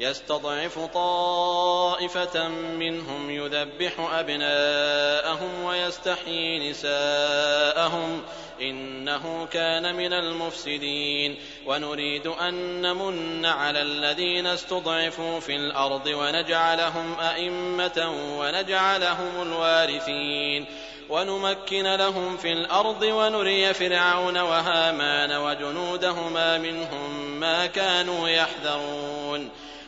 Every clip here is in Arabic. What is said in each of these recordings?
يستضعف طائفة منهم يذبح أبناءهم ويستحيي نساءهم إنه كان من المفسدين ونريد أن نمن على الذين استضعفوا في الأرض ونجعلهم أئمة ونجعلهم الوارثين ونمكن لهم في الأرض ونري فرعون وهامان وجنودهما منهم ما كانوا يحذرون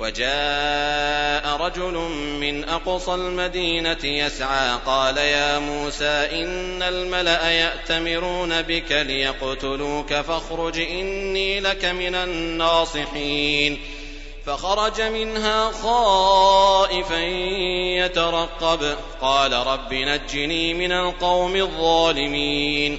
وجاء رجل من أقصى المدينة يسعى قال يا موسى إن الملأ يأتمرون بك ليقتلوك فاخرج إني لك من الناصحين. فخرج منها خائفا يترقب قال رب نجني من القوم الظالمين.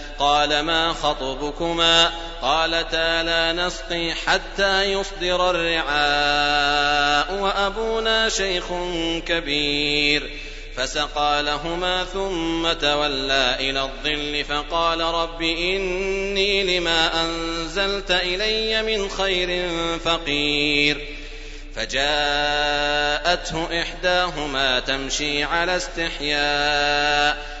قال ما خطبكما؟ قالتا لا نسقي حتى يصدر الرعاء وأبونا شيخ كبير. فسقى لهما ثم تولى إلى الظل فقال رب إني لما أنزلت إلي من خير فقير. فجاءته إحداهما تمشي على استحياء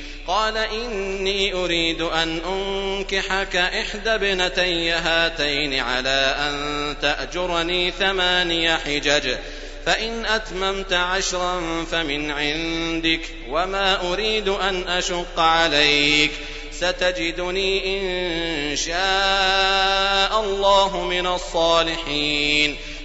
قال إني أريد أن أنكحك إحدى ابنتي هاتين على أن تأجرني ثماني حجج فإن أتممت عشرا فمن عندك وما أريد أن أشق عليك. ستجدني إن شاء الله من الصالحين.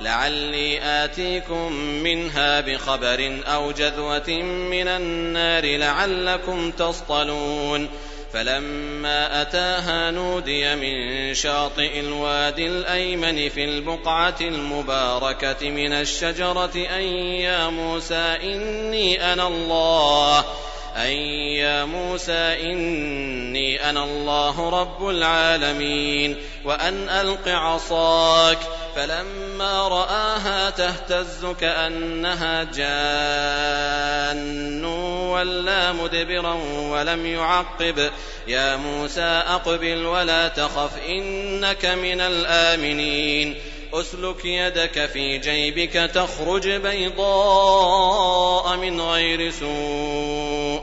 لعلي آتيكم منها بخبر أو جذوة من النار لعلكم تصطلون. فلما أتاها نودي من شاطئ الوادي الأيمن في البقعة المباركة من الشجرة أن يا موسى إني أنا الله. أن يا موسى إني أنا الله رب العالمين. وأن ألق عصاك. فلما رآها تهتز كأنها جان ولا مدبرا ولم يعقب. يا موسى أقبل ولا تخف إنك من الآمنين. أسلك يدك في جيبك تخرج بيضاء من غير سوء.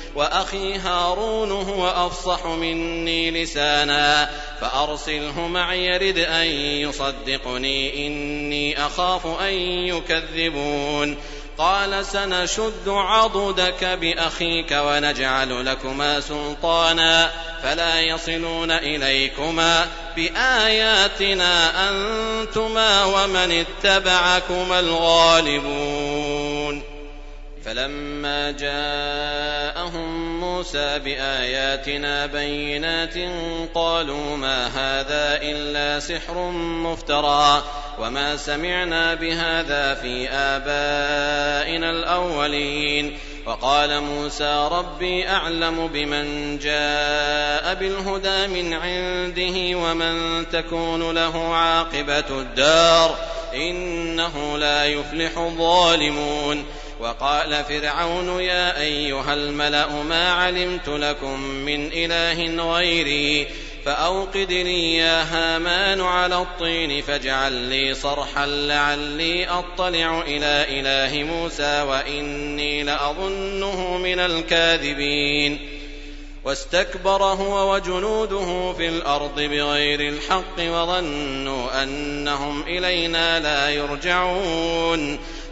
وأخي هارون هو أفصح مني لسانا فأرسله معي يرد أن يصدقني إني أخاف أن يكذبون. قال سنشد عضدك بأخيك ونجعل لكما سلطانا فلا يصلون إليكما بآياتنا أنتما ومن اتبعكما الغالبون. فلما جاءهم موسى بآياتنا بينات قالوا ما هذا إلا سحر مفترى وما سمعنا بهذا في آبائنا الأولين وقال موسى ربي أعلم بمن جاء بالهدى من عنده ومن تكون له عاقبة الدار إنه لا يفلح الظالمون وقال فرعون يا أيها الملأ ما علمت لكم من إله غيري فأوقد لي يا هامان على الطين فاجعل لي صرحا لعلي أطلع إلى إله موسى وإني لأظنه من الكاذبين. واستكبر هو وجنوده في الأرض بغير الحق وظنوا أنهم إلينا لا يرجعون.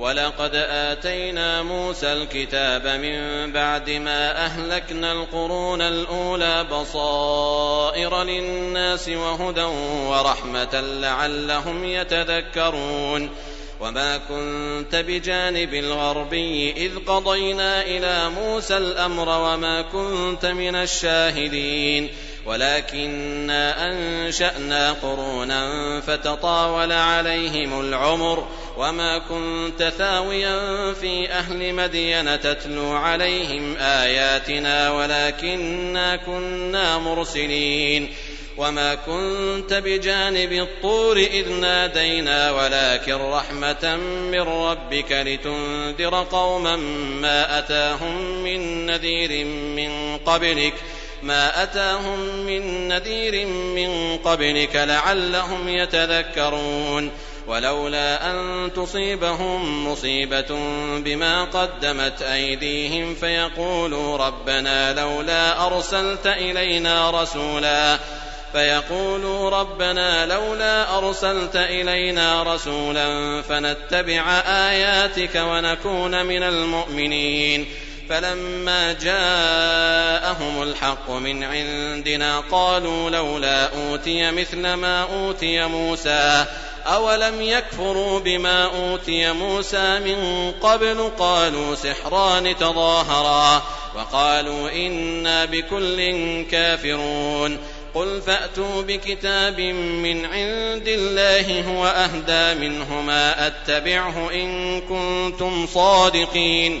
ولقد آتينا موسى الكتاب من بعد ما أهلكنا القرون الأولى بصائر للناس وهدى ورحمة لعلهم يتذكرون وما كنت بجانب الغربي إذ قضينا إلى موسى الأمر وما كنت من الشاهدين ولكنا أنشأنا قرونا فتطاول عليهم العمر وما كنت ثاويا في أهل مدين تتلو عليهم آياتنا ولكنا كنا مرسلين وما كنت بجانب الطور إذ نادينا ولكن رحمة من ربك لتنذر قوما ما أتاهم من نذير من قبلك ما أتاهم من نذير من قبلك لعلهم يتذكرون ولولا أن تصيبهم مصيبة بما قدمت أيديهم فيقولوا ربنا لولا أرسلت إلينا رسولا فيقولوا ربنا لولا أرسلت إلينا رسولا فنتبع آياتك ونكون من المؤمنين فلما جاءهم الحق من عندنا قالوا لولا أوتي مثل ما أوتي موسى. أولم يكفروا بما أوتي موسى من قبل؟ قالوا سحران تظاهرا. وقالوا إنا بكل كافرون. قل فأتوا بكتاب من عند الله هو أهدى منهما أتبعه إن كنتم صادقين.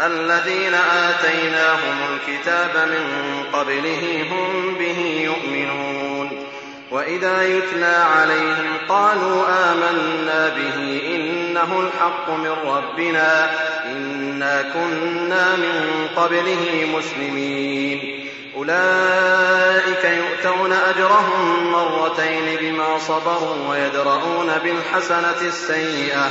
الذين آتيناهم الكتاب من قبله هم به يؤمنون. وإذا يتلى عليهم قالوا آمنا به إنه الحق من ربنا إنا كنا من قبله مسلمين. أولئك يؤتون أجرهم مرتين بما صبروا ويدرؤون بالحسنة السيئة.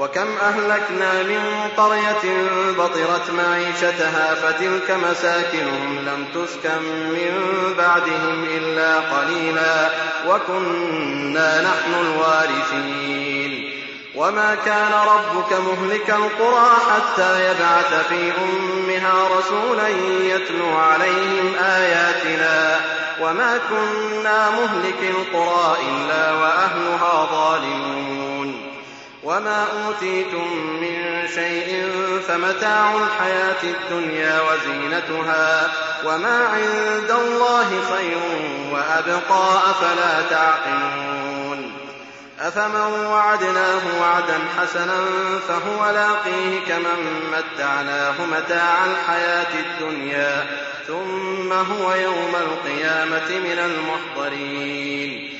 وكم أهلكنا من قرية بطرت معيشتها فتلك مساكنهم لم تسكن من بعدهم إلا قليلا وكنا نحن الوارثين. وما كان ربك مهلك القرى حتى يبعث في أمها رسولا يتلو عليهم آياتنا. وما كنا مهلك القرى إلا وأهلها ظالمون. وما أوتيتم من شيء فمتاع الحياة الدنيا وزينتها وما عند الله خير وأبقى أفلا تعقلون أفمن وعدناه وعدا حسنا فهو لاقيه كمن متعناه متاع الحياة الدنيا ثم هو يوم القيامة من المحضرين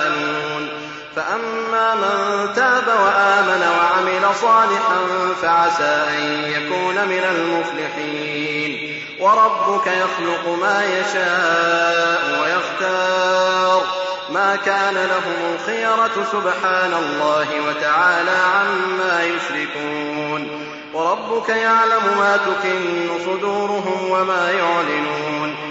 فأما من تاب وآمن وعمل صالحا فعسى أن يكون من المفلحين. وربك يخلق ما يشاء ويختار. ما كان لهم الخيرة سبحان الله وتعالى عما يشركون. وربك يعلم ما تكن صدورهم وما يعلنون.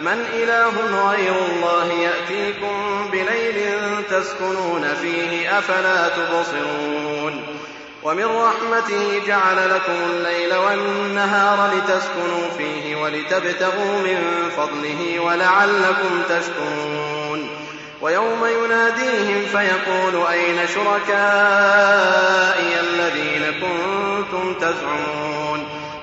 من إله غير الله يأتيكم بليل تسكنون فيه أفلا تبصرون ومن رحمته جعل لكم الليل والنهار لتسكنوا فيه ولتبتغوا من فضله ولعلكم تشكرون ويوم يناديهم فيقول أين شركائي الذين كنتم تزعمون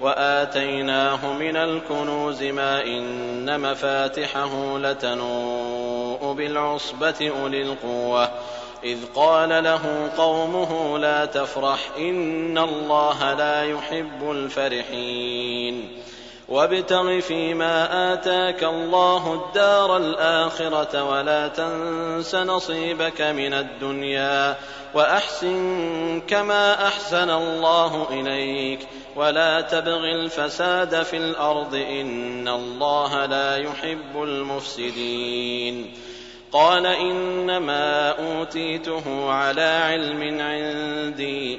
وآتيناه من الكنوز ما إن مفاتحه لتنوء بالعصبة أولي القوة. إذ قال له قومه لا تفرح إن الله لا يحب الفرحين. وابتغ فيما آتاك الله الدار الآخرة ولا تنس نصيبك من الدنيا وأحسن كما أحسن الله إليك. ولا تبغ الفساد في الأرض إن الله لا يحب المفسدين. قال إنما أوتيته على علم عندي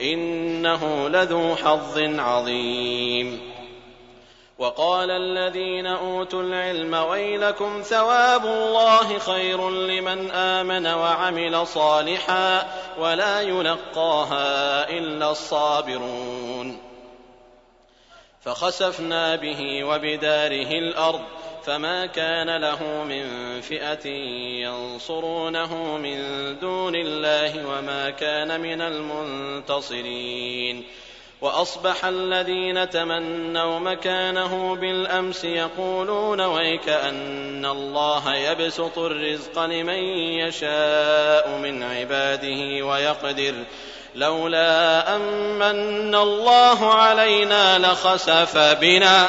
إنه لذو حظ عظيم. وقال الذين أوتوا العلم ويلكم ثواب الله خير لمن آمن وعمل صالحا ولا يلقاها إلا الصابرون. فخسفنا به وبداره الأرض فما كان له من فئة ينصرونه من دون الله وما كان من المنتصرين وأصبح الذين تمنوا مكانه بالأمس يقولون ويك أن الله يبسط الرزق لمن يشاء من عباده ويقدر لولا أمن الله علينا لخسف بنا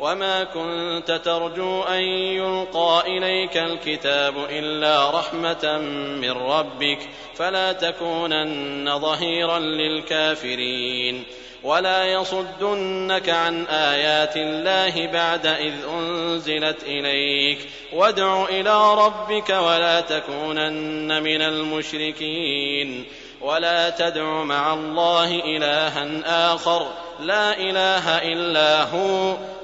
وما كنت ترجو أن يلقى إليك الكتاب إلا رحمة من ربك فلا تكونن ظهيرا للكافرين ولا يصدنك عن آيات الله بعد إذ أنزلت إليك وادع إلى ربك ولا تكونن من المشركين ولا تدع مع الله إلها آخر لا إله إلا هو